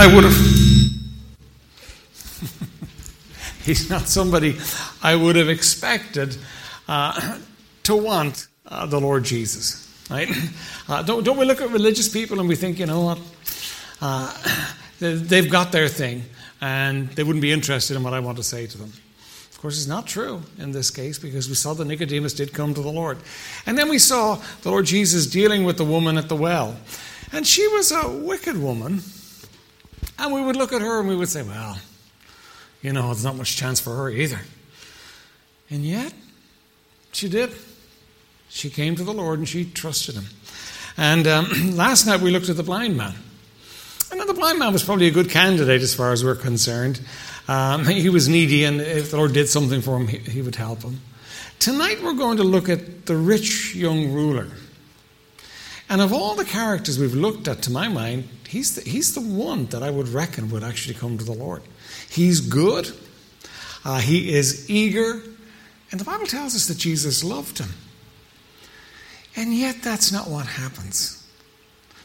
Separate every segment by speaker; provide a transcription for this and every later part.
Speaker 1: I would have. He's not somebody I would have expected uh, to want uh, the Lord Jesus. Right? Uh, don't, don't we look at religious people and we think, you know what? Uh, they've got their thing and they wouldn't be interested in what I want to say to them. Of course, it's not true in this case because we saw that Nicodemus did come to the Lord. And then we saw the Lord Jesus dealing with the woman at the well. And she was a wicked woman. And we would look at her and we would say, well, you know, there's not much chance for her either. And yet, she did. She came to the Lord and she trusted him. And um, last night we looked at the blind man. And the blind man was probably a good candidate as far as we're concerned. Um, he was needy, and if the Lord did something for him, he, he would help him. Tonight we're going to look at the rich young ruler. And of all the characters we've looked at, to my mind, he's the, he's the one that I would reckon would actually come to the Lord. He's good, uh, he is eager, and the Bible tells us that Jesus loved him. And yet, that's not what happens.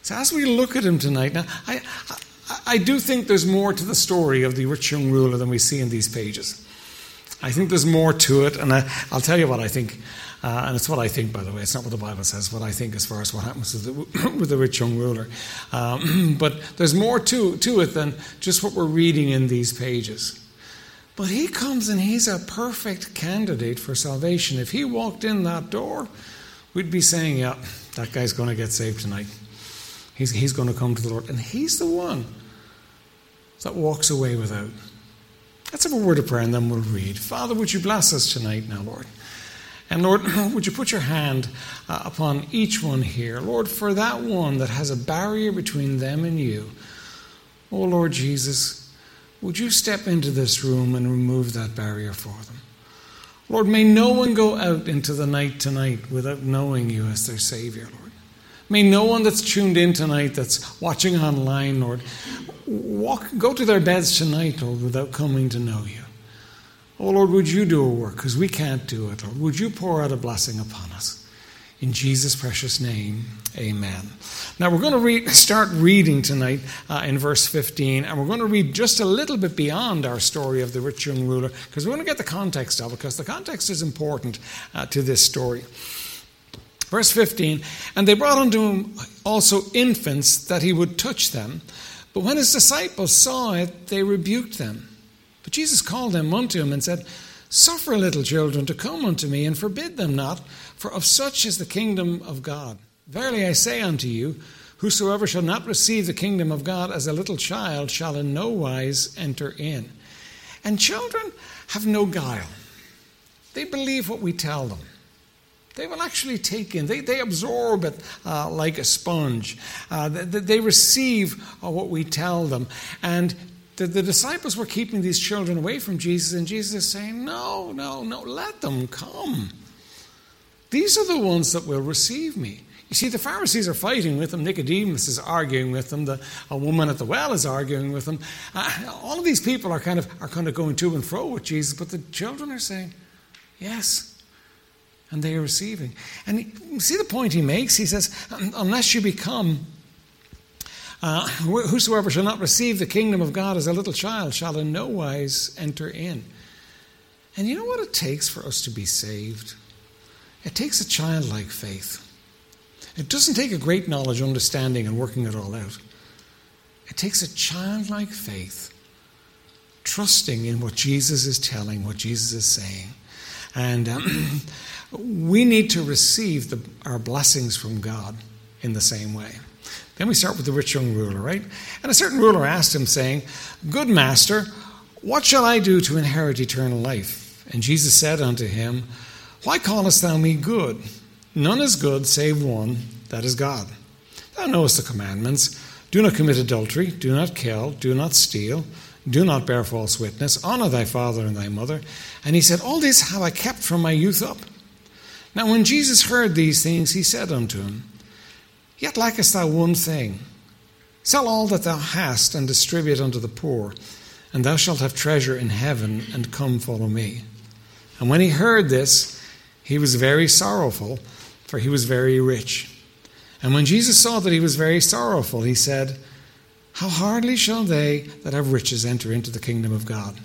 Speaker 1: So, as we look at him tonight, now, I, I, I do think there's more to the story of the rich young ruler than we see in these pages. I think there's more to it, and I, will tell you what I think. Uh, and it's what I think, by the way. It's not what the Bible says, what I think as far as what happens with the, with the rich young ruler. Um, but there's more to, to it than just what we're reading in these pages. But he comes and he's a perfect candidate for salvation. If he walked in that door, we'd be saying, yeah, that guy's going to get saved tonight. He's, he's going to come to the Lord. And he's the one that walks away without. Let's have a word of prayer and then we'll read. Father, would you bless us tonight now, Lord? And Lord, would you put your hand uh, upon each one here? Lord, for that one that has a barrier between them and you, oh Lord Jesus, would you step into this room and remove that barrier for them? Lord, may no one go out into the night tonight without knowing you as their Savior, Lord. May no one that's tuned in tonight, that's watching online, Lord, walk, go to their beds tonight, Lord, without coming to know you. Oh, Lord, would you do a work because we can't do it, Lord. Would you pour out a blessing upon us? In Jesus' precious name, amen. Now, we're going to start reading tonight uh, in verse 15, and we're going to read just a little bit beyond our story of the rich young ruler because we're going to get the context of it because the context is important uh, to this story. Verse 15, and they brought unto him also infants that he would touch them. But when his disciples saw it, they rebuked them. But Jesus called them unto him and said, Suffer little children to come unto me, and forbid them not, for of such is the kingdom of God. Verily I say unto you, whosoever shall not receive the kingdom of God as a little child shall in no wise enter in. And children have no guile. They believe what we tell them. They will actually take in, they, they absorb it uh, like a sponge. Uh, they, they, receive uh, what we tell them. And the, disciples were keeping these children away from Jesus, and Jesus is saying, No, no, no, let them come. These are the ones that will receive me. You see, the Pharisees are fighting with them. Nicodemus is arguing with them. The, a woman at the well is arguing with them. Uh, all of these people are kind of are kind of going to and fro with Jesus, but the children are saying, "Yes," and they are receiving. And he, see the point he makes. He says, "Unless you become uh, whosoever shall not receive the kingdom of God as a little child shall in no wise enter in. And you know what it takes for us to be saved? It takes a childlike faith. It doesn't take a great knowledge, understanding, and working it all out. It takes a childlike faith, trusting in what Jesus is telling, what Jesus is saying. And um, we need to receive the, our blessings from God in the same way. Then we start with the rich young ruler, right? And a certain ruler asked him, saying, Good master, what shall I do to inherit eternal life? And Jesus said unto him, Why callest thou me good? None is good save one, that is God. Thou knowest the commandments do not commit adultery, do not kill, do not steal, do not bear false witness, honor thy father and thy mother. And he said, All this have I kept from my youth up. Now, when Jesus heard these things, he said unto him, Yet lackest thou one thing. Sell all that thou hast and distribute unto the poor, and thou shalt have treasure in heaven, and come follow me. And when he heard this, he was very sorrowful, for he was very rich. And when Jesus saw that he was very sorrowful, he said, how hardly shall they that have riches enter into the kingdom of God?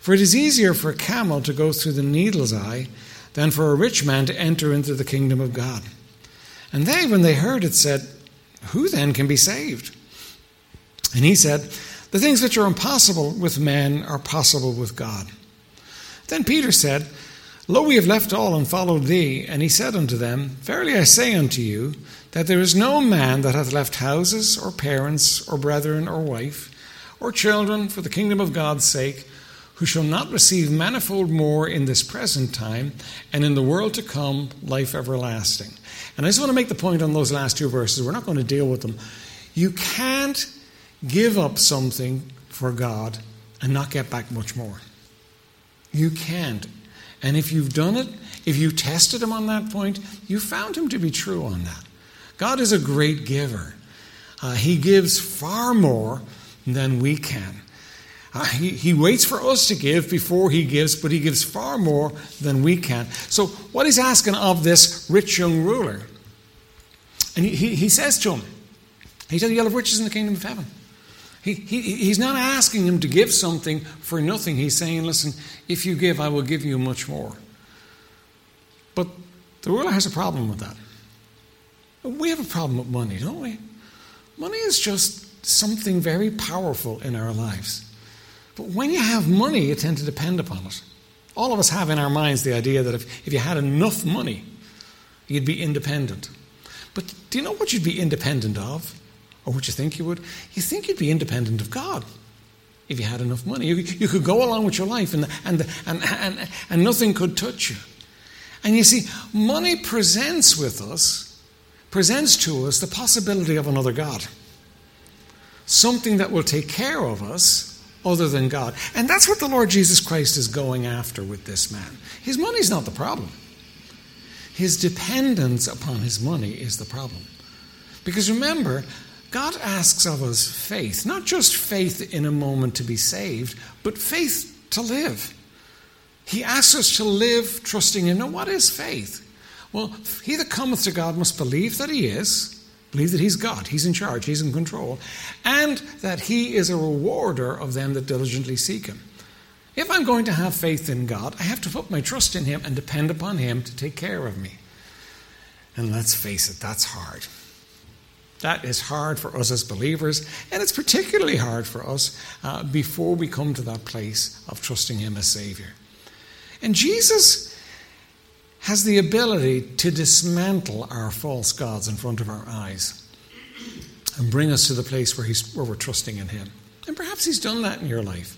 Speaker 1: For it is easier for a camel to go through the needle's eye than for a rich man to enter into the kingdom of God. And they, when they heard it, said, Who then can be saved? And he said, The things which are impossible with men are possible with God. Then Peter said, Lo, we have left all and followed thee. And he said unto them, Verily I say unto you, that there is no man that hath left houses, or parents, or brethren, or wife, or children, for the kingdom of God's sake, who shall not receive manifold more in this present time, and in the world to come, life everlasting. And I just want to make the point on those last two verses. We're not going to deal with them. You can't give up something for God and not get back much more. You can't. And if you've done it, if you tested him on that point, you found him to be true on that. God is a great giver. Uh, he gives far more than we can. Uh, he, he waits for us to give before he gives, but he gives far more than we can. So, what he's asking of this rich young ruler, and he, he, says to him, He said, You'll have riches in the kingdom of heaven. He, he, he's not asking him to give something for nothing. He's saying, Listen, if you give, I will give you much more. But the ruler has a problem with that. We have a problem with money, don't we? Money is just something very powerful in our lives. But when you have money, you tend to depend upon it. All of us have in our minds the idea that if, if you had enough money, you'd be independent. But do you know what you'd be independent of? Or what you think you would? You think you'd be independent of God if you had enough money. You, you could go along with your life and, and, and, and, and nothing could touch you. And you see, money presents with us, presents to us the possibility of another God. Something that will take care of us other than God. And that's what the Lord Jesus Christ is going after with this man. His money's not the problem. His dependence upon his money is the problem. Because remember, God asks of us faith, not just faith in a moment to be saved, but faith to live. He asks us to live trusting Him. Now, what is faith? Well, he that cometh to God must believe that He is, believe that He's God, He's in charge, He's in control, and that He is a rewarder of them that diligently seek Him. If I'm going to have faith in God, I have to put my trust in Him and depend upon Him to take care of me. And let's face it, that's hard. That is hard for us as believers, and it's particularly hard for us uh, before we come to that place of trusting Him as Savior. And Jesus has the ability to dismantle our false gods in front of our eyes and bring us to the place where, he's, where we're trusting in Him. And perhaps He's done that in your life.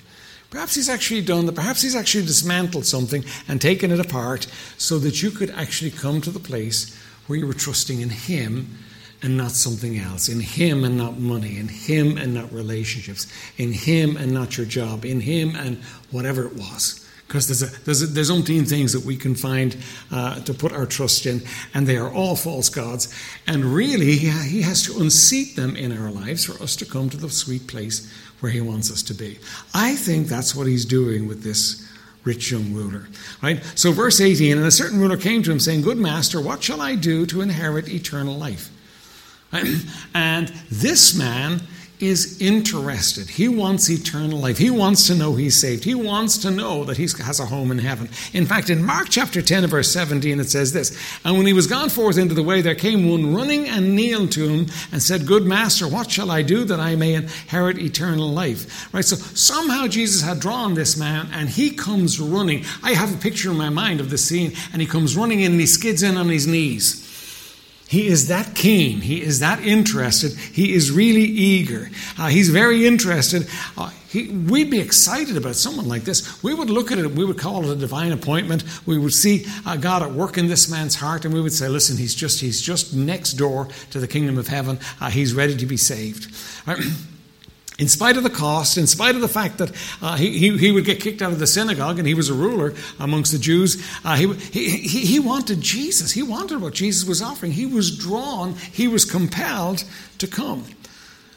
Speaker 1: Perhaps He's actually done that. Perhaps He's actually dismantled something and taken it apart so that you could actually come to the place where you were trusting in Him and not something else, in Him and not money, in Him and not relationships, in Him and not your job, in Him and whatever it was because there's, a, there's, a, there's umpteen things that we can find uh, to put our trust in, and they are all false gods. And really, he has to unseat them in our lives for us to come to the sweet place where he wants us to be. I think that's what he's doing with this rich young ruler. Right? So, verse 18 And a certain ruler came to him, saying, Good master, what shall I do to inherit eternal life? And this man is interested. He wants eternal life. He wants to know he's saved. He wants to know that he has a home in heaven. In fact, in Mark chapter 10, verse 17, it says this And when he was gone forth into the way, there came one running and kneeled to him and said, Good master, what shall I do that I may inherit eternal life? Right? So somehow Jesus had drawn this man and he comes running. I have a picture in my mind of the scene, and he comes running in and he skids in on his knees. He is that keen. He is that interested. He is really eager. Uh, he's very interested. Uh, he, we'd be excited about someone like this. We would look at it, we would call it a divine appointment. We would see uh, God at work in this man's heart, and we would say, listen, he's just, he's just next door to the kingdom of heaven. Uh, he's ready to be saved. in spite of the cost, in spite of the fact that uh, he, he, he, would get kicked out of the synagogue and he was a ruler amongst the Jews, uh, he, he, he wanted Jesus. He wanted what Jesus was offering. He was drawn, he was compelled to come.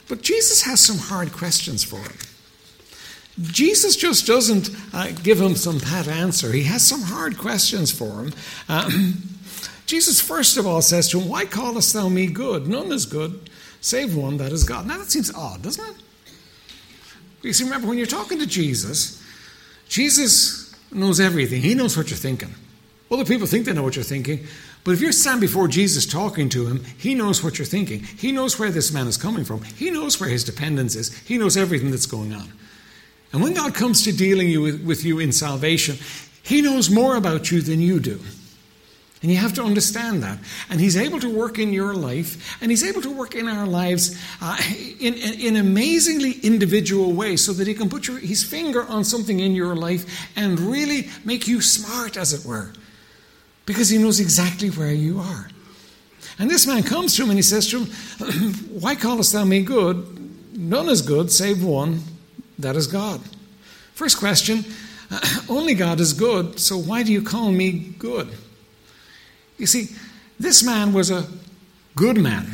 Speaker 1: But Jesus has some hard questions for him. Jesus just doesn't uh, give him some pat answer. He has some hard questions for him. Uh, Jesus, first of all, says to him, Why callest thou me good? None is good save one that is God. Now that seems odd, doesn't it? See, remember when you're talking to Jesus, Jesus knows everything. He knows what you're thinking. Other people think they know what you're thinking, but if you're standing before Jesus talking to him, he knows what you're thinking. He knows where this man is coming from. He knows where his dependence is. He knows everything that's going on. And when God comes to dealing you with, with you in salvation, he knows more about you than you do. And you have to understand that. And He's able to work in your life, and He's able to work in our lives uh, in, in, in, amazingly individual ways so that He can put your, His finger on something in your life and really make you smart, as it were, because He knows exactly where you are. And this man comes to him and he says to him, Why callest thou me good? None is good save one, that is God. First question Only God is good, so why do you call me good? You see, this man was a good man.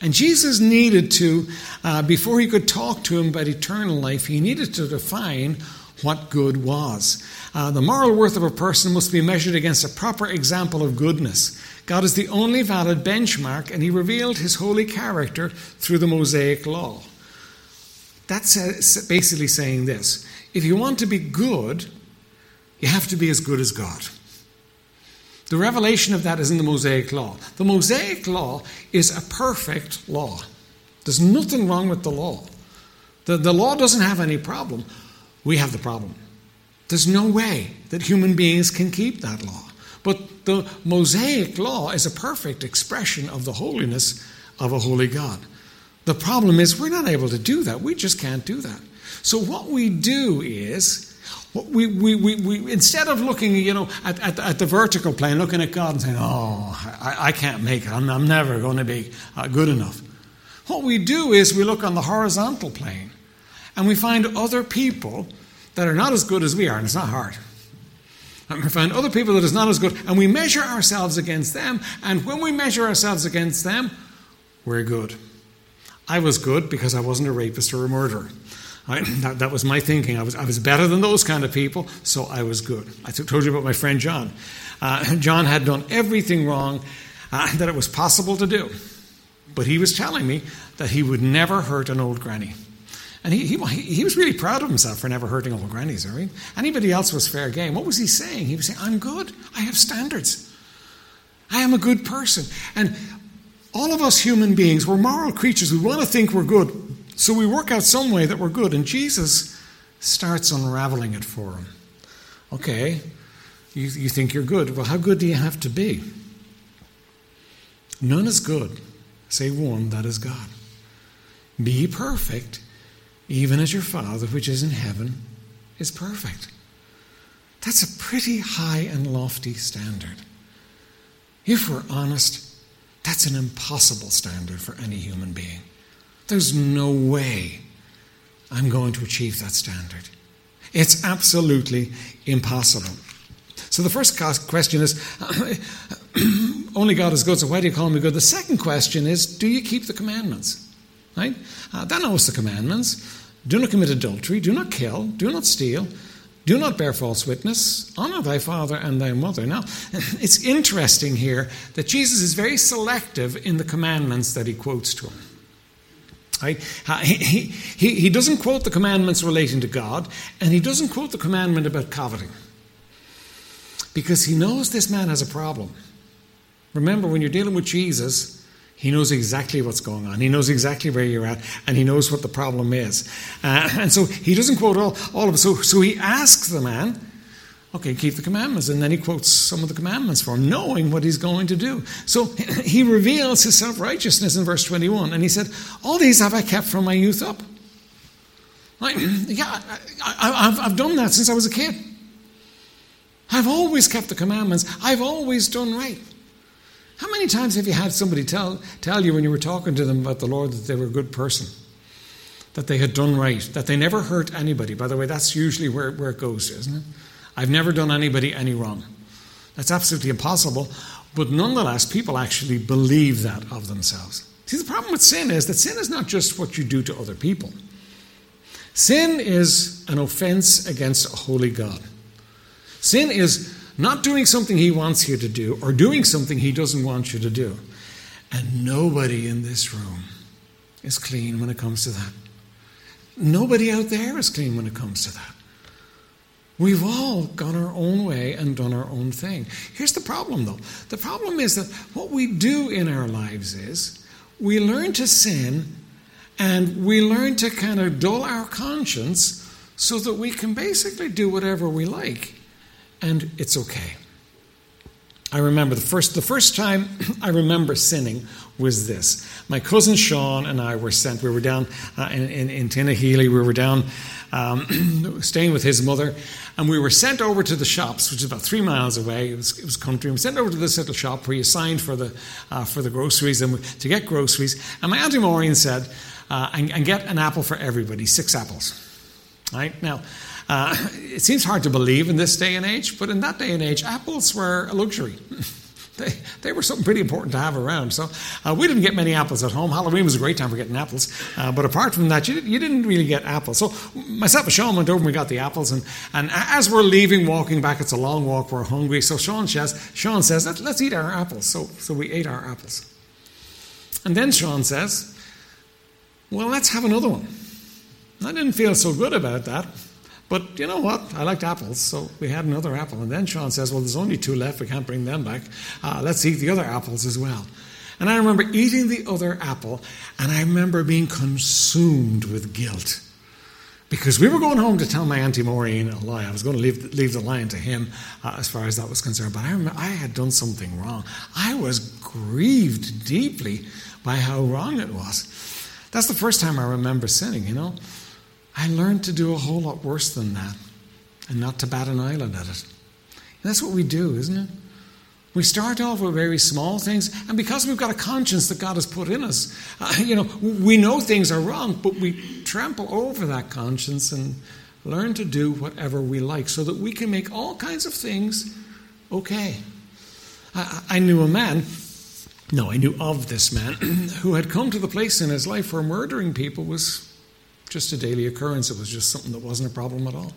Speaker 1: And Jesus needed to, uh, before he could talk to him about eternal life, he needed to define what good was. Uh, the moral worth of a person must be measured against a proper example of goodness. God is the only valid benchmark, and he revealed his holy character through the Mosaic law. That's basically saying this if you want to be good, you have to be as good as God. The revelation of that is in the Mosaic Law. The Mosaic Law is a perfect law. There's nothing wrong with the law. The, the law doesn't have any problem. We have the problem. There's no way that human beings can keep that law. But the Mosaic Law is a perfect expression of the holiness of a holy God. The problem is we're not able to do that. We just can't do that. So what we do is we, we, we, we, instead of looking, you know, at, at, at, the vertical plane, looking at God and saying, "Oh, I, I can't make it. I'm, I'm never going to be uh, good enough," what we do is we look on the horizontal plane, and we find other people that are not as good as we are, and it's not hard. And we find other people that is not as good, and we measure ourselves against them. And when we measure ourselves against them, we're good. I was good because I wasn't a rapist or a murderer. I, that, that, was my thinking. I was, I was better than those kind of people, so I was good. I told you about my friend John. Uh, John had done everything wrong uh, that it was possible to do. But he was telling me that he would never hurt an old granny. And he, he, he was really proud of himself for never hurting old grannies, right? Anybody else was fair game. What was he saying? He was saying, I'm good. I have standards. I am a good person. And all of us human beings, we're moral creatures. We want to think we're good. So we work out some way that we're good, and Jesus starts unraveling it for him. Okay, you, you think you're good. Well, how good do you have to be? None is good, save one, that is God. Be perfect, even as your Father which is in heaven is perfect. That's a pretty high and lofty standard. If we're honest, that's an impossible standard for any human being. There's no way I'm going to achieve that standard. It's absolutely impossible. So the first question is only God is good, so why do you call me good? The second question is do you keep the commandments? Right? Uh, that knows the commandments. Do not commit adultery, do not kill, do not steal, do not bear false witness, honor thy father and thy mother. Now, it's interesting here that Jesus is very selective in the commandments that he quotes to him. Right? He, he, he doesn't quote the commandments relating to God, and he doesn't quote the commandment about coveting. Because he knows this man has a problem. Remember, when you're dealing with Jesus, he knows exactly what's going on. He knows exactly where you're at, and he knows what the problem is. Uh, and so he doesn't quote all, all of it. So, so he asks the man, Okay, keep the commandments. And then he quotes some of the commandments for him, knowing what he's going to do. So he reveals his self righteousness in verse 21. And he said, All these have I kept from my youth up. Like, yeah, I, have done that since I was a kid. I've always kept the commandments. I've always done right. How many times have you had somebody tell, tell you when you were talking to them about the Lord that they were a good person? That they had done right? That they never hurt anybody? By the way, that's usually where, where it goes, isn't it? I've never done anybody any wrong. That's absolutely impossible, but nonetheless, people actually believe that of themselves. See, the problem with sin is that sin is not just what you do to other people, sin is an offense against a holy God. Sin is not doing something he wants you to do or doing something he doesn't want you to do. And nobody in this room is clean when it comes to that. Nobody out there is clean when it comes to that. We've all gone our own way and done our own thing. Here's the problem, though. The problem is that what we do in our lives is we learn to sin and we learn to kind of dull our conscience so that we can basically do whatever we like and it's okay. I remember the first the first time I remember sinning was this. My cousin Sean and I were sent. We were down uh, in, in, in Tinahely. We were down um, staying with his mother, and we were sent over to the shops, which is about three miles away. It was, it was country. We were sent over to this little shop where you signed for the uh, for the groceries and to get groceries. And my auntie Maureen said, uh, and, and get an apple for everybody, six apples. Right now. Uh, it seems hard to believe in this day and age, but in that day and age, apples were a luxury. they, they were something pretty important to have around. So uh, we didn't get many apples at home. Halloween was a great time for getting apples. Uh, but apart from that, you, you, didn't really get apples. So myself and Sean went over and we got the apples. And, and as we're leaving, walking back, it's a long walk, we're hungry. So Sean says, Sean says Let, us eat our apples. So, so we ate our apples. And then Sean says, well, let's have another one. I didn't feel so good about that. But you know what? I liked apples, so we had another apple. And then Sean says, Well, there's only two left. We can't bring them back. Uh, let's eat the other apples as well. And I remember eating the other apple, and I remember being consumed with guilt. Because we were going home to tell my Auntie Maureen a lie. I was going to leave, leave the line to him uh, as far as that was concerned. But I, remember, I had done something wrong. I was grieved deeply by how wrong it was. That's the first time I remember sinning, you know. I learned to do a whole lot worse than that and not to bat an eyelid at it. And that's what we do, isn't it? We start off with very small things, and because we've got a conscience that God has put in us, uh, you know, we know things are wrong, but we trample over that conscience and learn to do whatever we like so that we can make all kinds of things okay. I, I knew a man, no, I knew of this man, who had come to the place in his life where murdering people was just a daily occurrence. It was just something that wasn't a problem at all.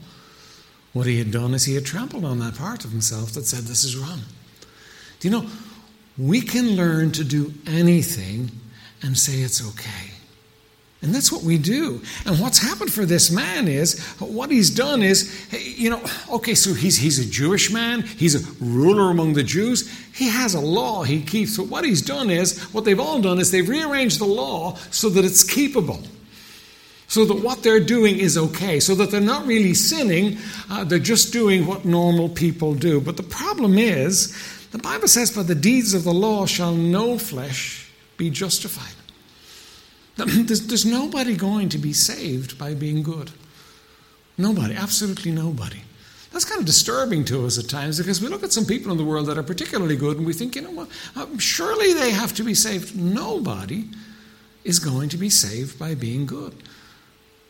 Speaker 1: What he had done is he had trampled on that part of himself that said, This is wrong. Do you know, we can learn to do anything and say it's okay. And that's what we do. And what's happened for this man is what he's done is, you know, okay, so he's, he's a Jewish man, he's a ruler among the Jews, he has a law he keeps. But what he's done is, what they've all done is they've rearranged the law so that it's keepable so that what they're doing is okay, so that they're not really sinning, uh, they're just doing what normal people do. But the problem is, the Bible says, By the deeds of the law shall no flesh be justified. There's, there's nobody going to be saved by being good. Nobody, absolutely nobody. That's kind of disturbing to us at times because we look at some people in the world that are particularly good and we think, you know what, uh, surely they have to be saved. Nobody is going to be saved by being good.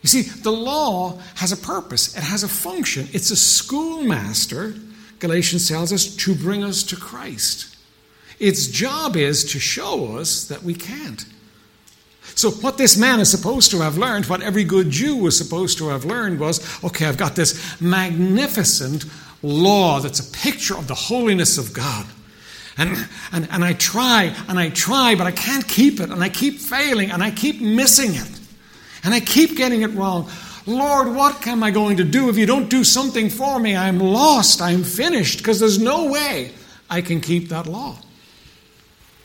Speaker 1: You see, the law has a purpose, it has a function. It's a schoolmaster, Galatians tells us, to bring us to Christ. Its job is to show us that we can't. So, what this man is supposed to have learned, what every good Jew was supposed to have learned, was okay, I've got this magnificent law that's a picture of the holiness of God. And, and, and I try and I try, but I can't keep it, and I keep failing, and I keep missing it. And I keep getting it wrong. Lord, what am I going to do if you don't do something for me? I'm lost. I'm finished because there's no way I can keep that law.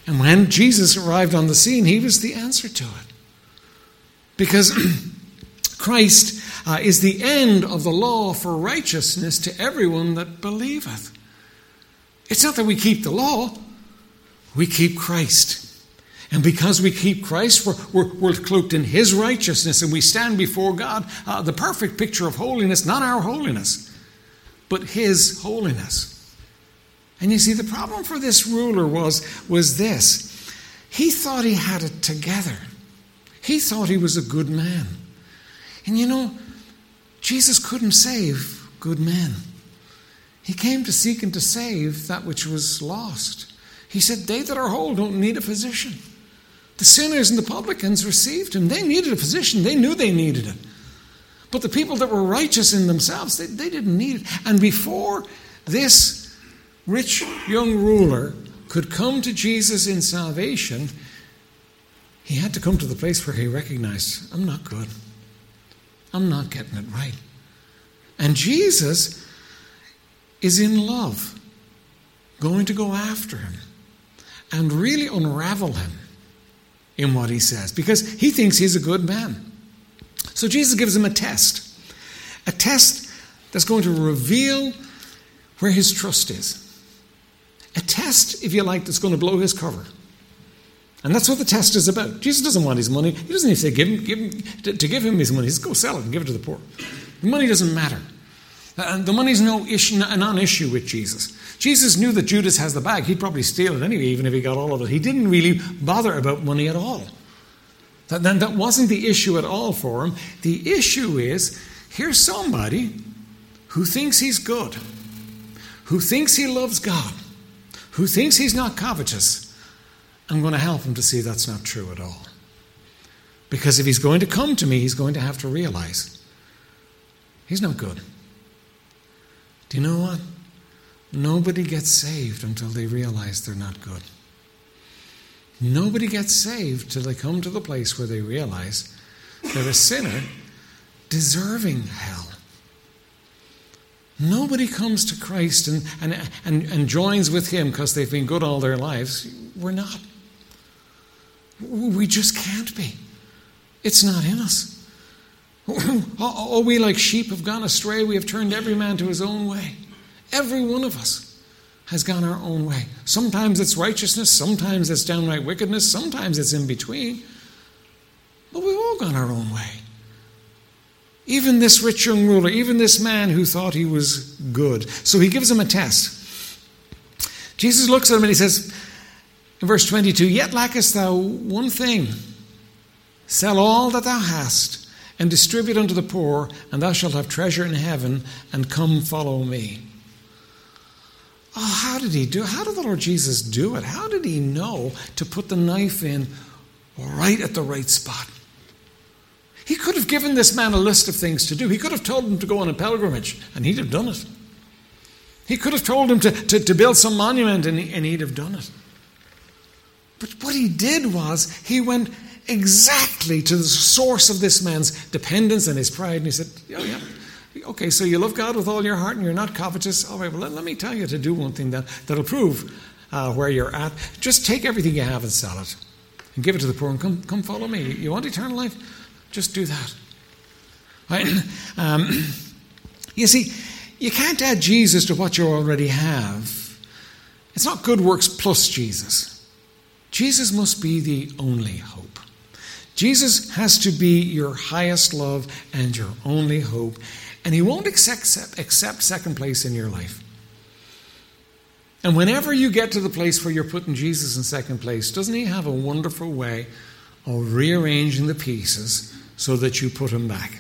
Speaker 1: And when Jesus arrived on the scene, he was the answer to it. Because Christ uh, is the end of the law for righteousness to everyone that believeth. It's not that we keep the law, we keep Christ. And because we keep Christ, we're, we're, we're, cloaked in His righteousness and we stand before God, uh, the perfect picture of holiness, not our holiness, but His holiness. And you see, the problem for this ruler was, was this he thought he had it together, he thought he was a good man. And you know, Jesus couldn't save good men. He came to seek and to save that which was lost. He said, They that are whole don't need a physician. The sinners and the publicans received him. They needed a physician, they knew they needed it. But the people that were righteous in themselves, they, they didn't need it. And before this rich young ruler could come to Jesus in salvation, he had to come to the place where he recognized, I'm not good. I'm not getting it right. And Jesus is in love, going to go after him and really unravel him in what he says because he thinks he's a good man. So Jesus gives him a test a test that's going to reveal where his trust is. A test, if you like, that's going to blow his cover. And that's what the test is about. Jesus doesn't want his money. He doesn't even say give him, give him, to, give him his money. He says, go sell it and give it to the poor. The money doesn't matter. And the money's no issue, non-issue with Jesus. Jesus knew that Judas has the bag. He'd probably steal it anyway, even if he got all of it. He didn't really bother about money at all. That, that wasn't the issue at all for him. The issue is here's somebody who thinks he's good, who thinks he loves God, who thinks he's not covetous. I'm going to help him to see that's not true at all. Because if he's going to come to me, he's going to have to realize he's not good. Do you know what? Nobody gets saved until they realize they're not good. Nobody gets saved till they come to the place where they realize they're a sinner deserving hell. Nobody comes to Christ and, and, and, and joins with Him because they've been good all their lives. We're not. We just can't be. It's not in us. All we like sheep have gone astray. We have turned every man to his own way. Every one of us has gone our own way. Sometimes it's righteousness, sometimes it's downright wickedness, sometimes it's in between. But we've all gone our own way. Even this rich young ruler, even this man who thought he was good. So he gives him a test. Jesus looks at him and he says, in verse 22, Yet lackest thou one thing. Sell all that thou hast, and distribute unto the poor, and thou shalt have treasure in heaven, and come follow me. Oh, how did he do? How did the Lord Jesus do it? How did he know to put the knife in right at the right spot? He could have given this man a list of things to do. He could have told him to go on a pilgrimage, and he'd have done it. He could have told him to, to, to build some monument, and, he, and he'd have done it. But what he did was, he went exactly to the source of this man's dependence and his pride, and he said, Oh, yeah. Okay, so you love God with all your heart and you're not covetous. All right, well, let, let me tell you to do one thing that, that'll prove uh, where you're at. Just take everything you have and sell it and give it to the poor and come, come follow me. You want eternal life? Just do that. Right? Um, you see, you can't add Jesus to what you already have. It's not good works plus Jesus. Jesus must be the only hope. Jesus has to be your highest love and your only hope, and He won't accept, accept second place in your life. And whenever you get to the place where you're putting Jesus in second place, doesn't He have a wonderful way of rearranging the pieces so that you put him back.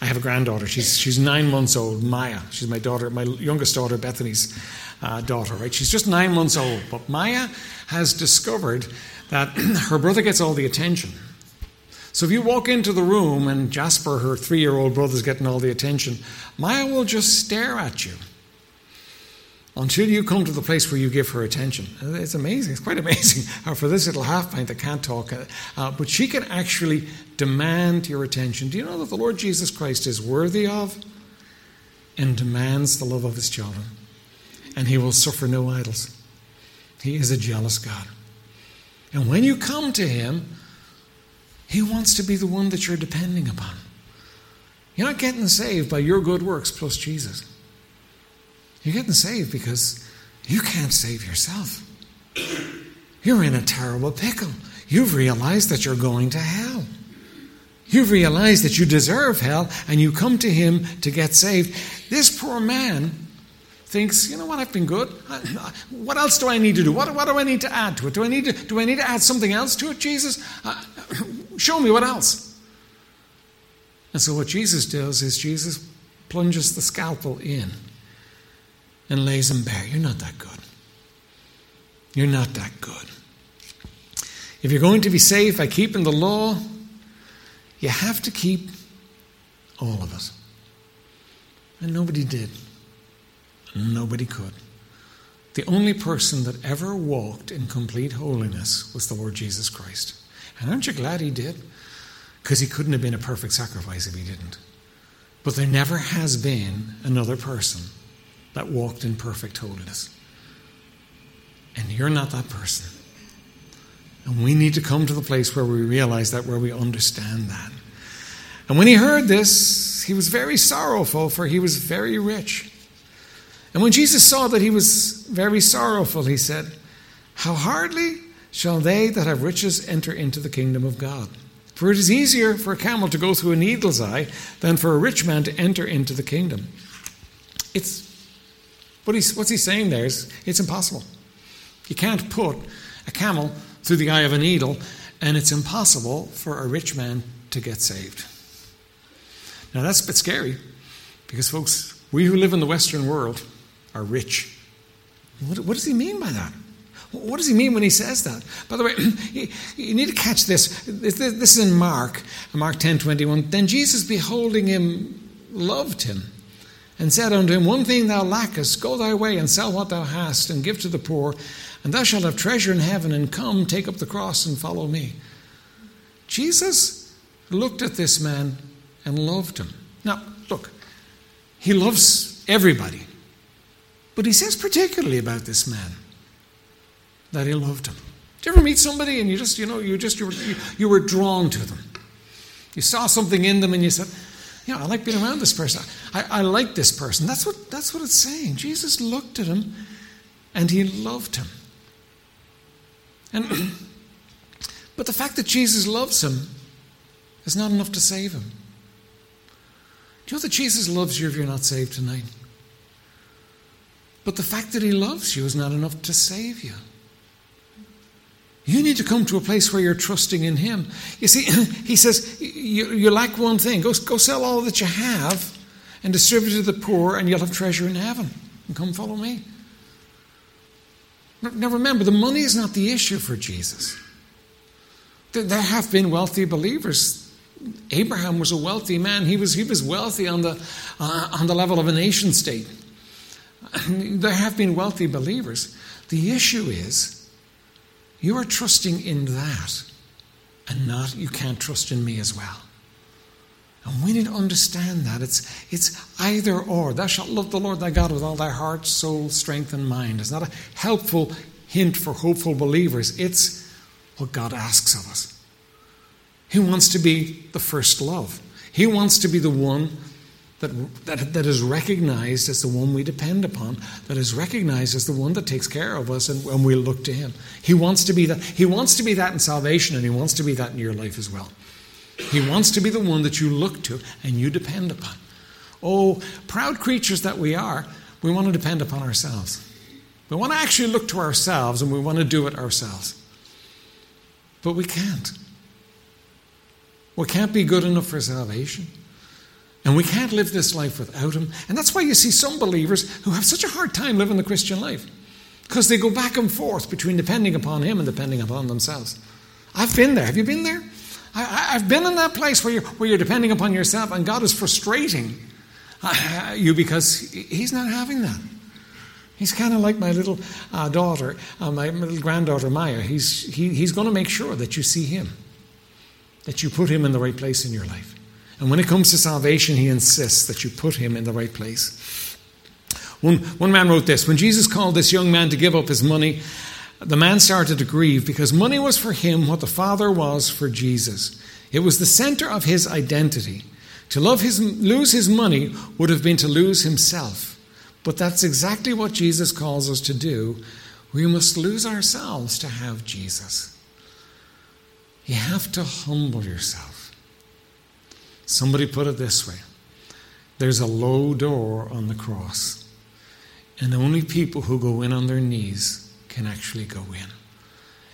Speaker 1: I have a granddaughter. She's, she's nine months old, Maya. She's my daughter, my youngest daughter, Bethany's uh, daughter, right? She's just nine months old. But Maya has discovered that her brother gets all the attention. So if you walk into the room and Jasper, her three year old brother, is getting all the attention, Maya will just stare at you until you come to the place where you give her attention. It's amazing. It's quite amazing for this little half pint that can't talk. Uh, but she can actually demand your attention. Do you know that the Lord Jesus Christ is worthy of and demands the love of his children? And he will suffer no idols. He is a jealous God. And when you come to him, he wants to be the one that you're depending upon. You're not getting saved by your good works plus Jesus. You're getting saved because you can't save yourself. You're in a terrible pickle. You've realized that you're going to hell. You've realized that you deserve hell and you come to him to get saved. This poor man thinks, you know what, I've been good. What else do I need to do? What, what do I need to add to it? Do I need to, do I need to add something else to it, Jesus? Uh, show me what else. And so what Jesus does is Jesus plunges the scalpel in and lays him bare. You're not that good. You're not that good. If you're going to be saved by keeping the law, you have to keep all of it. And nobody did. Nobody could. The only person that ever walked in complete holiness was the Lord Jesus Christ. And aren't you glad he did? Because he couldn't have been a perfect sacrifice if he didn't. But there never has been another person that walked in perfect holiness. And you're not that person. And we need to come to the place where we realize that, where we understand that. And when he heard this, he was very sorrowful, for he was very rich. And when Jesus saw that he was very sorrowful, he said, How hardly shall they that have riches enter into the kingdom of God? For it is easier for a camel to go through a needle's eye than for a rich man to enter into the kingdom. It's what he's, what's he saying there is it's impossible. You can't put a camel through the eye of a needle, and it's impossible for a rich man to get saved. Now that's a bit scary because, folks, we who live in the Western world are rich. What, what does he mean by that? What does he mean when he says that? By the way, you, need to catch this. This is in Mark, Mark 10 21. Then Jesus, beholding him, loved him and said unto him, One thing thou lackest, go thy way and sell what thou hast and give to the poor, and thou shalt have treasure in heaven, and come, take up the cross and follow me. Jesus looked at this man and loved him. Now, look, he loves everybody. But he says particularly about this man that he loved him. Did you ever meet somebody and you just, you know, you just, you were, you, you were drawn to them? You saw something in them and you said, yeah, I like being around this person. I, I like this person. That's what, that's what it's saying. Jesus looked at him and he loved him. And, but the fact that Jesus loves him is not enough to save him. Do you know that Jesus loves you if you're not saved tonight? But the fact that he loves you is not enough to save you. You need to come to a place where you're trusting in Him. You see, He says, you, you lack one thing. Go, go sell all that you have and distribute to the poor, and you'll have treasure in heaven. And come follow me. Now remember, the money is not the issue for Jesus. There have been wealthy believers. Abraham was a wealthy man. He was, he was wealthy on the, uh, on the level of a nation state. There have been wealthy believers. The issue is you are trusting in that and not, you can't trust in me as well. And we need to understand that. It's, it's either or. Thou shalt love the Lord thy God with all thy heart, soul, strength, and mind. It's not a helpful hint for hopeful believers. It's what God asks of us. He wants to be the first love. He wants to be the one that, that, that is recognized as the one we depend upon, that is recognized as the one that takes care of us and, we look to him. He wants to be that. He wants to be that in salvation and he wants to be that in your life as well. He wants to be the one that you look to and you depend upon. Oh, proud creatures that we are, we want to depend upon ourselves. We want to actually look to ourselves and we want to do it ourselves. But we can't. We can't be good enough for salvation. And we can't live this life without Him. And that's why you see some believers who have such a hard time living the Christian life. Because they go back and forth between depending upon Him and depending upon themselves. I've been there. Have you been there? I, have been in that place where you're, where you're depending upon yourself, and God is frustrating uh, you because He's not having that. He's kind of like my little uh, daughter, uh, my little granddaughter Maya. He's, he, he's going to make sure that you see Him, that you put Him in the right place in your life. And when it comes to salvation, he insists that you put him in the right place. One, one man wrote this When Jesus called this young man to give up his money, the man started to grieve because money was for him what the Father was for Jesus. It was the center of his identity. To love his, lose his money would have been to lose himself. But that's exactly what Jesus calls us to do. We must lose ourselves to have Jesus. You have to humble yourself. Somebody put it this way there's a low door on the cross, and only people who go in on their knees can actually go in.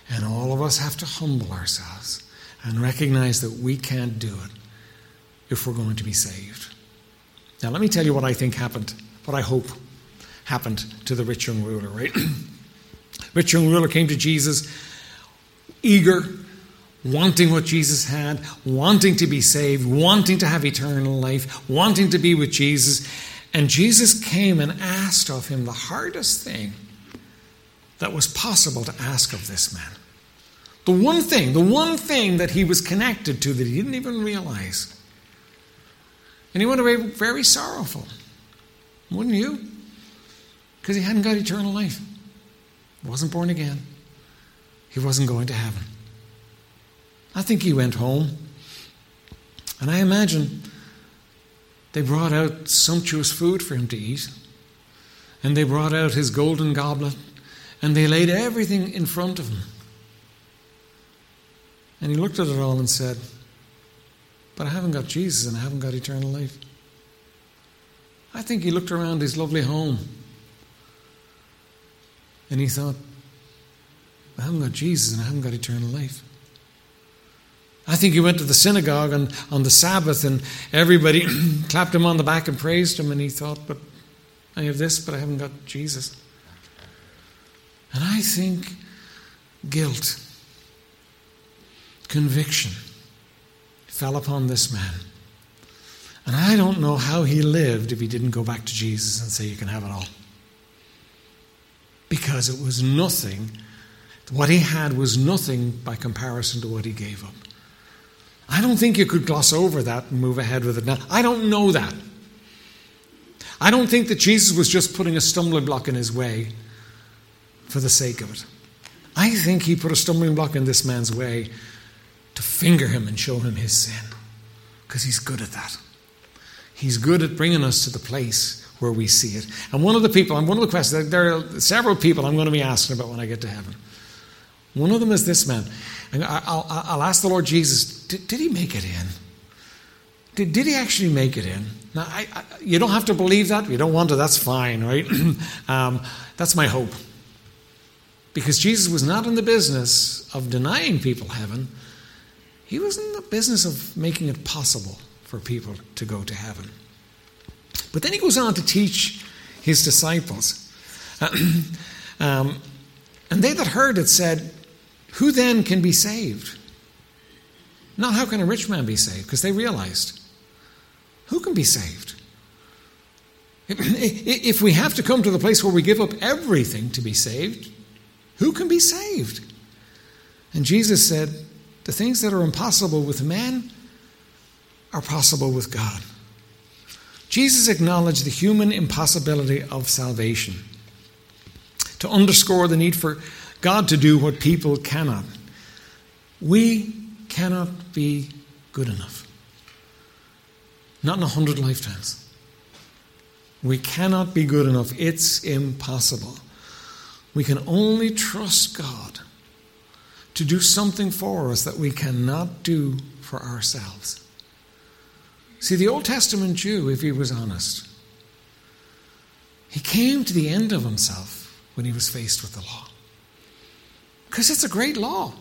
Speaker 1: And all of us have to humble ourselves and recognize that we can't do it if we're going to be saved. Now, let me tell you what I think happened, what I hope happened to the rich young ruler, right? rich young ruler came to Jesus eager wanting what Jesus had, wanting to be saved, wanting to have eternal life, wanting to be with Jesus. And Jesus came and asked of him the hardest thing that was possible to ask of this man. The one thing, the one thing that he was connected to that he didn't even realize. And he went away very sorrowful. Wouldn't you? Because he hadn't got eternal life. He wasn't born again. He wasn't going to heaven. I think he went home. And I imagine they brought out sumptuous food for him to eat. And they brought out his golden goblet. And they laid everything in front of him. And he looked at it all and said, But I haven't got Jesus and I haven't got eternal life. I think he looked around his lovely home and he thought, I haven't got Jesus and I haven't got eternal life. I think he went to the synagogue on, on the Sabbath and everybody clapped him on the back and praised him, and he thought, But I have this, but I haven't got Jesus. And I think guilt conviction fell upon this man. And I don't know how he lived if he didn't go back to Jesus and say, You can have it all. Because it was nothing, what he had was nothing by comparison to what he gave up. I don't think you could gloss over that and move ahead with it now. I don't know that. I don't think that Jesus was just putting a stumbling block in his way for the sake of it. I think he put a stumbling block in this man's way to finger him and show him his sin. Because he's good at that. He's good at bringing us to the place where we see it. And one of the people, and one of the questions, there are several people I'm going to be asking about when I get to heaven. One of them is this man. And I'll, I'll ask the Lord Jesus, did, did he make it in? Did, did he actually make it in? Now, I, I, you don't have to believe that. You don't want to, that's fine, right? um, that's my hope. Because Jesus was not in the business of denying people heaven, he was in the business of making it possible for people to go to heaven. But then he goes on to teach his disciples. um, and they that heard it said, Who then can be saved? Not how can a rich man be saved, because they realized, Who can be saved? If we have to come to the place where we give up everything to be saved, who can be saved? And Jesus said, the things that are impossible with man are possible with God. Jesus acknowledged the human impossibility of salvation to underscore the need for God to do what people cannot. We cannot be good enough. Not in a hundred lifetimes. We cannot be good enough. It's impossible. We can only trust God to do something for us that we cannot do for ourselves. See, the Old Testament Jew, if he was honest, he came to the end of himself when he was faced with the law. Because it's a great law,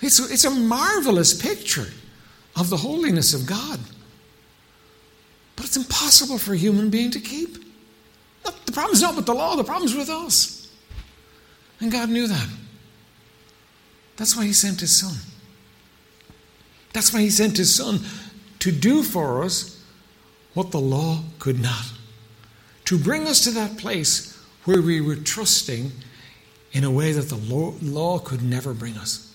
Speaker 1: it's a, it's a marvelous picture of the holiness of God. But it's impossible for a human being to keep. The problem is not with the law, the problem is with us. And God knew that. That's why he sent his son. That's why he sent his son to do for us what the law could not. To bring us to that place where we were trusting in a way that the law could never bring us.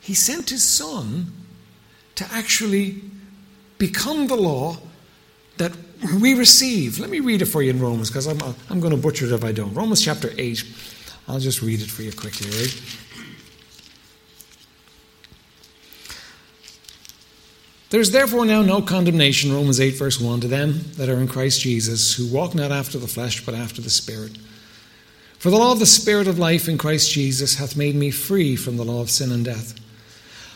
Speaker 1: He sent his son to actually become the law that we receive. Let me read it for you in Romans because I'm, I'm going to butcher it if I don't. Romans chapter 8. I'll just read it for you quickly, right? There is therefore now no condemnation, Romans 8, verse 1, to them that are in Christ Jesus, who walk not after the flesh, but after the Spirit. For the law of the Spirit of life in Christ Jesus hath made me free from the law of sin and death.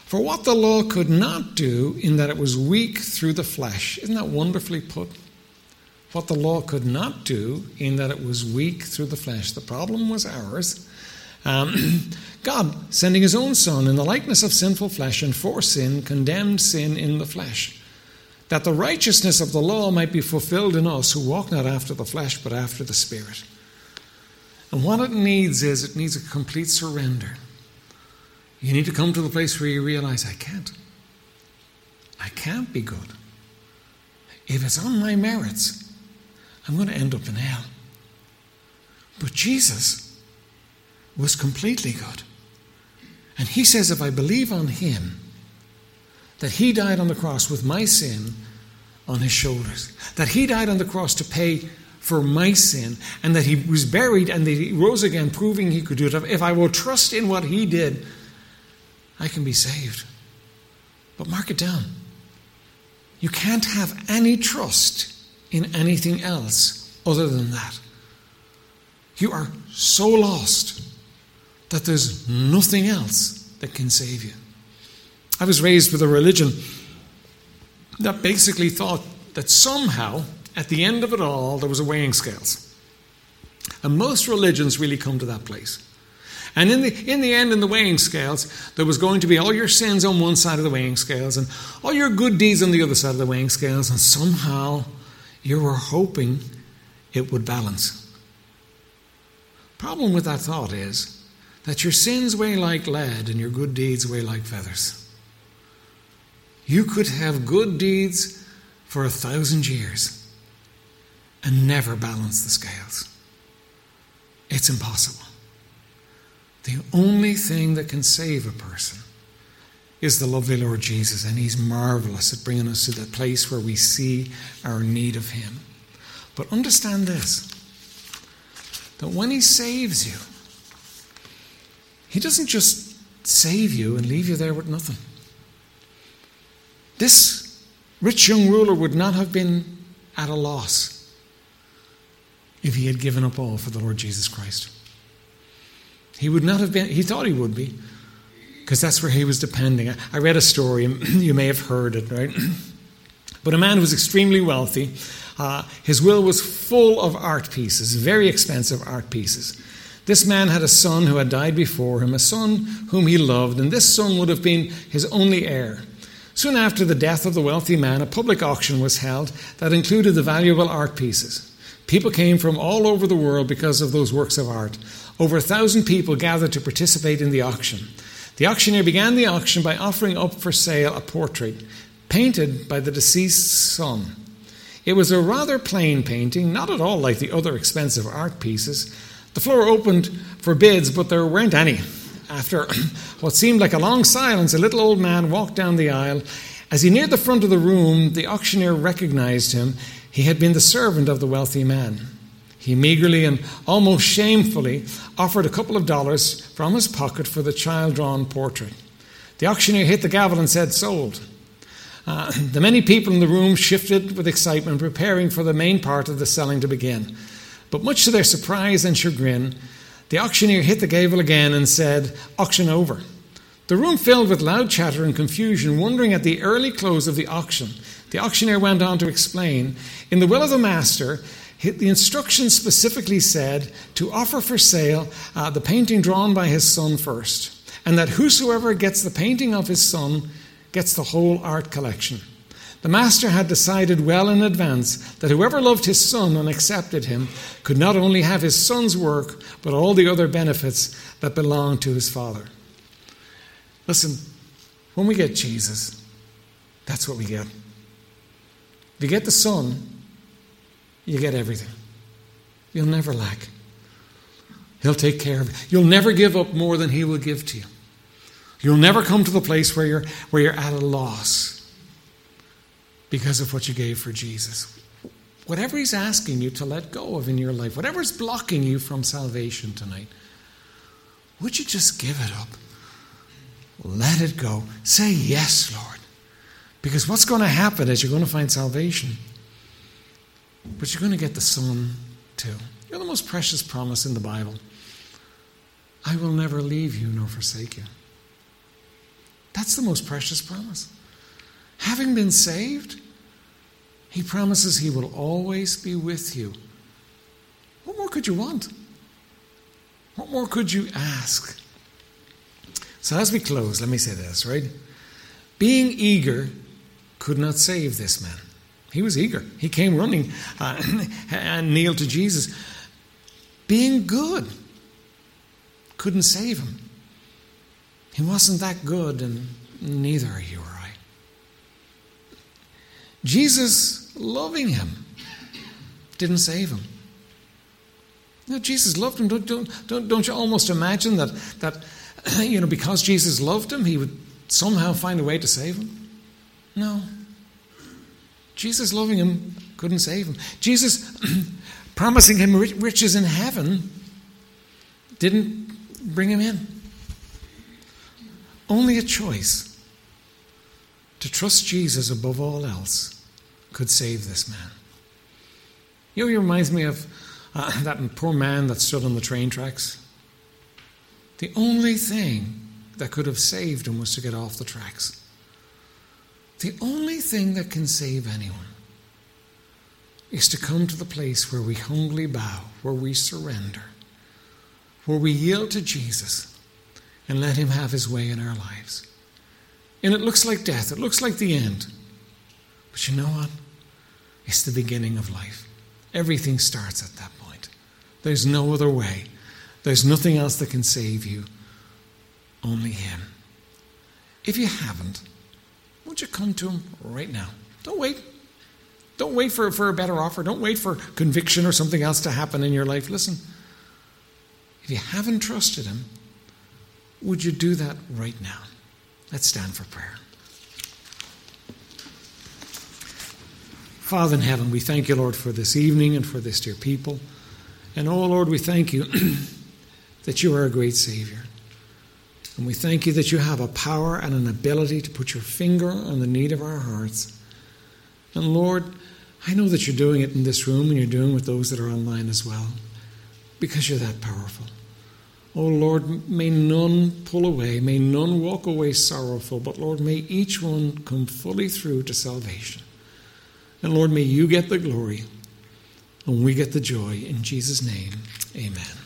Speaker 1: For what the law could not do, in that it was weak through the flesh, isn't that wonderfully put? What the law could not do, in that it was weak through the flesh. The problem was ours. Um, God, sending his own Son in the likeness of sinful flesh and for sin, condemned sin in the flesh, that the righteousness of the law might be fulfilled in us who walk not after the flesh, but after the Spirit. And what it needs is it needs a complete surrender. You need to come to the place where you realize, I can't. I can't be good. If it's on my merits, I'm going to end up in hell. But Jesus was completely good. And he says, if I believe on him, that he died on the cross with my sin on his shoulders, that he died on the cross to pay for my sin, and that he was buried and that he rose again, proving he could do it. If I will trust in what he did, I can be saved. But mark it down. You can't have any trust in anything else other than that. You are so lost that there's nothing else that can save you. I was raised with a religion that basically thought that somehow, at the end of it all, there was a weighing scales. And most religions really come to that place. And in the, in the end, in the weighing scales, there was going to be all your sins on one side of the weighing scales and all your good deeds on the other side of the weighing scales, and somehow you were hoping it would balance. Problem with that thought is that your sins weigh like lead and your good deeds weigh like feathers. You could have good deeds for a thousand years and never balance the scales. It's impossible. The only thing that can save a person is the lovely Lord Jesus, and He's marvelous at bringing us to the place where we see our need of Him. But understand this that when He saves you, He doesn't just save you and leave you there with nothing. This rich young ruler would not have been at a loss if he had given up all for the Lord Jesus Christ. He would not have been, he thought he would be, because that's where he was depending. I read a story, you may have heard it, right? But a man who was extremely wealthy, uh, his will was full of art pieces, very expensive art pieces. This man had a son who had died before him, a son whom he loved, and this son would have been his only heir. Soon after the death of the wealthy man, a public auction was held that included the valuable art pieces. People came from all over the world because of those works of art. Over a thousand people gathered to participate in the auction. The auctioneer began the auction by offering up for sale a portrait painted by the deceased son. It was a rather plain painting, not at all like the other expensive art pieces. The floor opened for bids, but there weren't any. After what seemed like a long silence, a little old man walked down the aisle. As he neared the front of the room, the auctioneer recognized him. He had been the servant of the wealthy man. He meagerly and almost shamefully offered a couple of dollars from his pocket for the child drawn portrait. The auctioneer hit the gavel and said, Sold. Uh, the many people in the room shifted with excitement, preparing for the main part of the selling to begin. But much to their surprise and chagrin, the auctioneer hit the gavel again and said, Auction over. The room filled with loud chatter and confusion, wondering at the early close of the auction. The auctioneer went on to explain In the will of the master, the instructions specifically said to offer for sale uh, the painting drawn by his son first, and that whosoever gets the painting of his son gets the whole art collection. The master had decided well in advance that whoever loved his son and accepted him could not only have his son's work, but all the other benefits that belonged to his father. Listen, when we get Jesus, that's what we get. If you get the Son, you get everything. You'll never lack. He'll take care of you. You'll never give up more than He will give to you. You'll never come to the place where you're, where you're at a loss because of what you gave for Jesus. Whatever He's asking you to let go of in your life, whatever's blocking you from salvation tonight, would you just give it up? Let it go. Say yes, Lord. Because what's going to happen is you're going to find salvation, but you're going to get the Son too. You're the most precious promise in the Bible. I will never leave you nor forsake you. That's the most precious promise. Having been saved, he promises he will always be with you. What more could you want? What more could you ask? So, as we close, let me say this, right? Being eager could not save this man. He was eager. He came running uh, and kneeled to Jesus. Being good couldn't save him. He wasn't that good, and neither are you or I. Jesus loving him didn't save him. No, Jesus loved him. Don't, don't, don't, don't you almost imagine that, that, you know, because Jesus loved him, he would somehow find a way to save him? No. Jesus loving him couldn't save him. Jesus promising him riches in heaven didn't bring him in. Only a choice to trust Jesus above all else could save this man. You know, he reminds me of uh, that poor man that stood on the train tracks. The only thing that could have saved him was to get off the tracks. The only thing that can save anyone is to come to the place where we humbly bow, where we surrender, where we yield to Jesus and let Him have His way in our lives. And it looks like death, it looks like the end. But you know what? It's the beginning of life. Everything starts at that point. There's no other way. There's nothing else that can save you, only Him. If you haven't, won't you come to Him right now? Don't wait. Don't wait for, for a better offer. Don't wait for conviction or something else to happen in your life. Listen, if you haven't trusted Him, would you do that right now? Let's stand for prayer. Father in heaven, we thank you, Lord, for this evening and for this dear people. And oh, Lord, we thank you that you are a great Savior. And we thank you that you have a power and an ability to put your finger on the need of our hearts. And Lord, I know that you're doing it in this room and you're doing it with those that are online as well, because you're that powerful. Oh Lord, may none pull away, may none walk away sorrowful, but Lord, may each one come fully through to salvation. And Lord, may you get the glory and we get the joy. In Jesus' name, amen.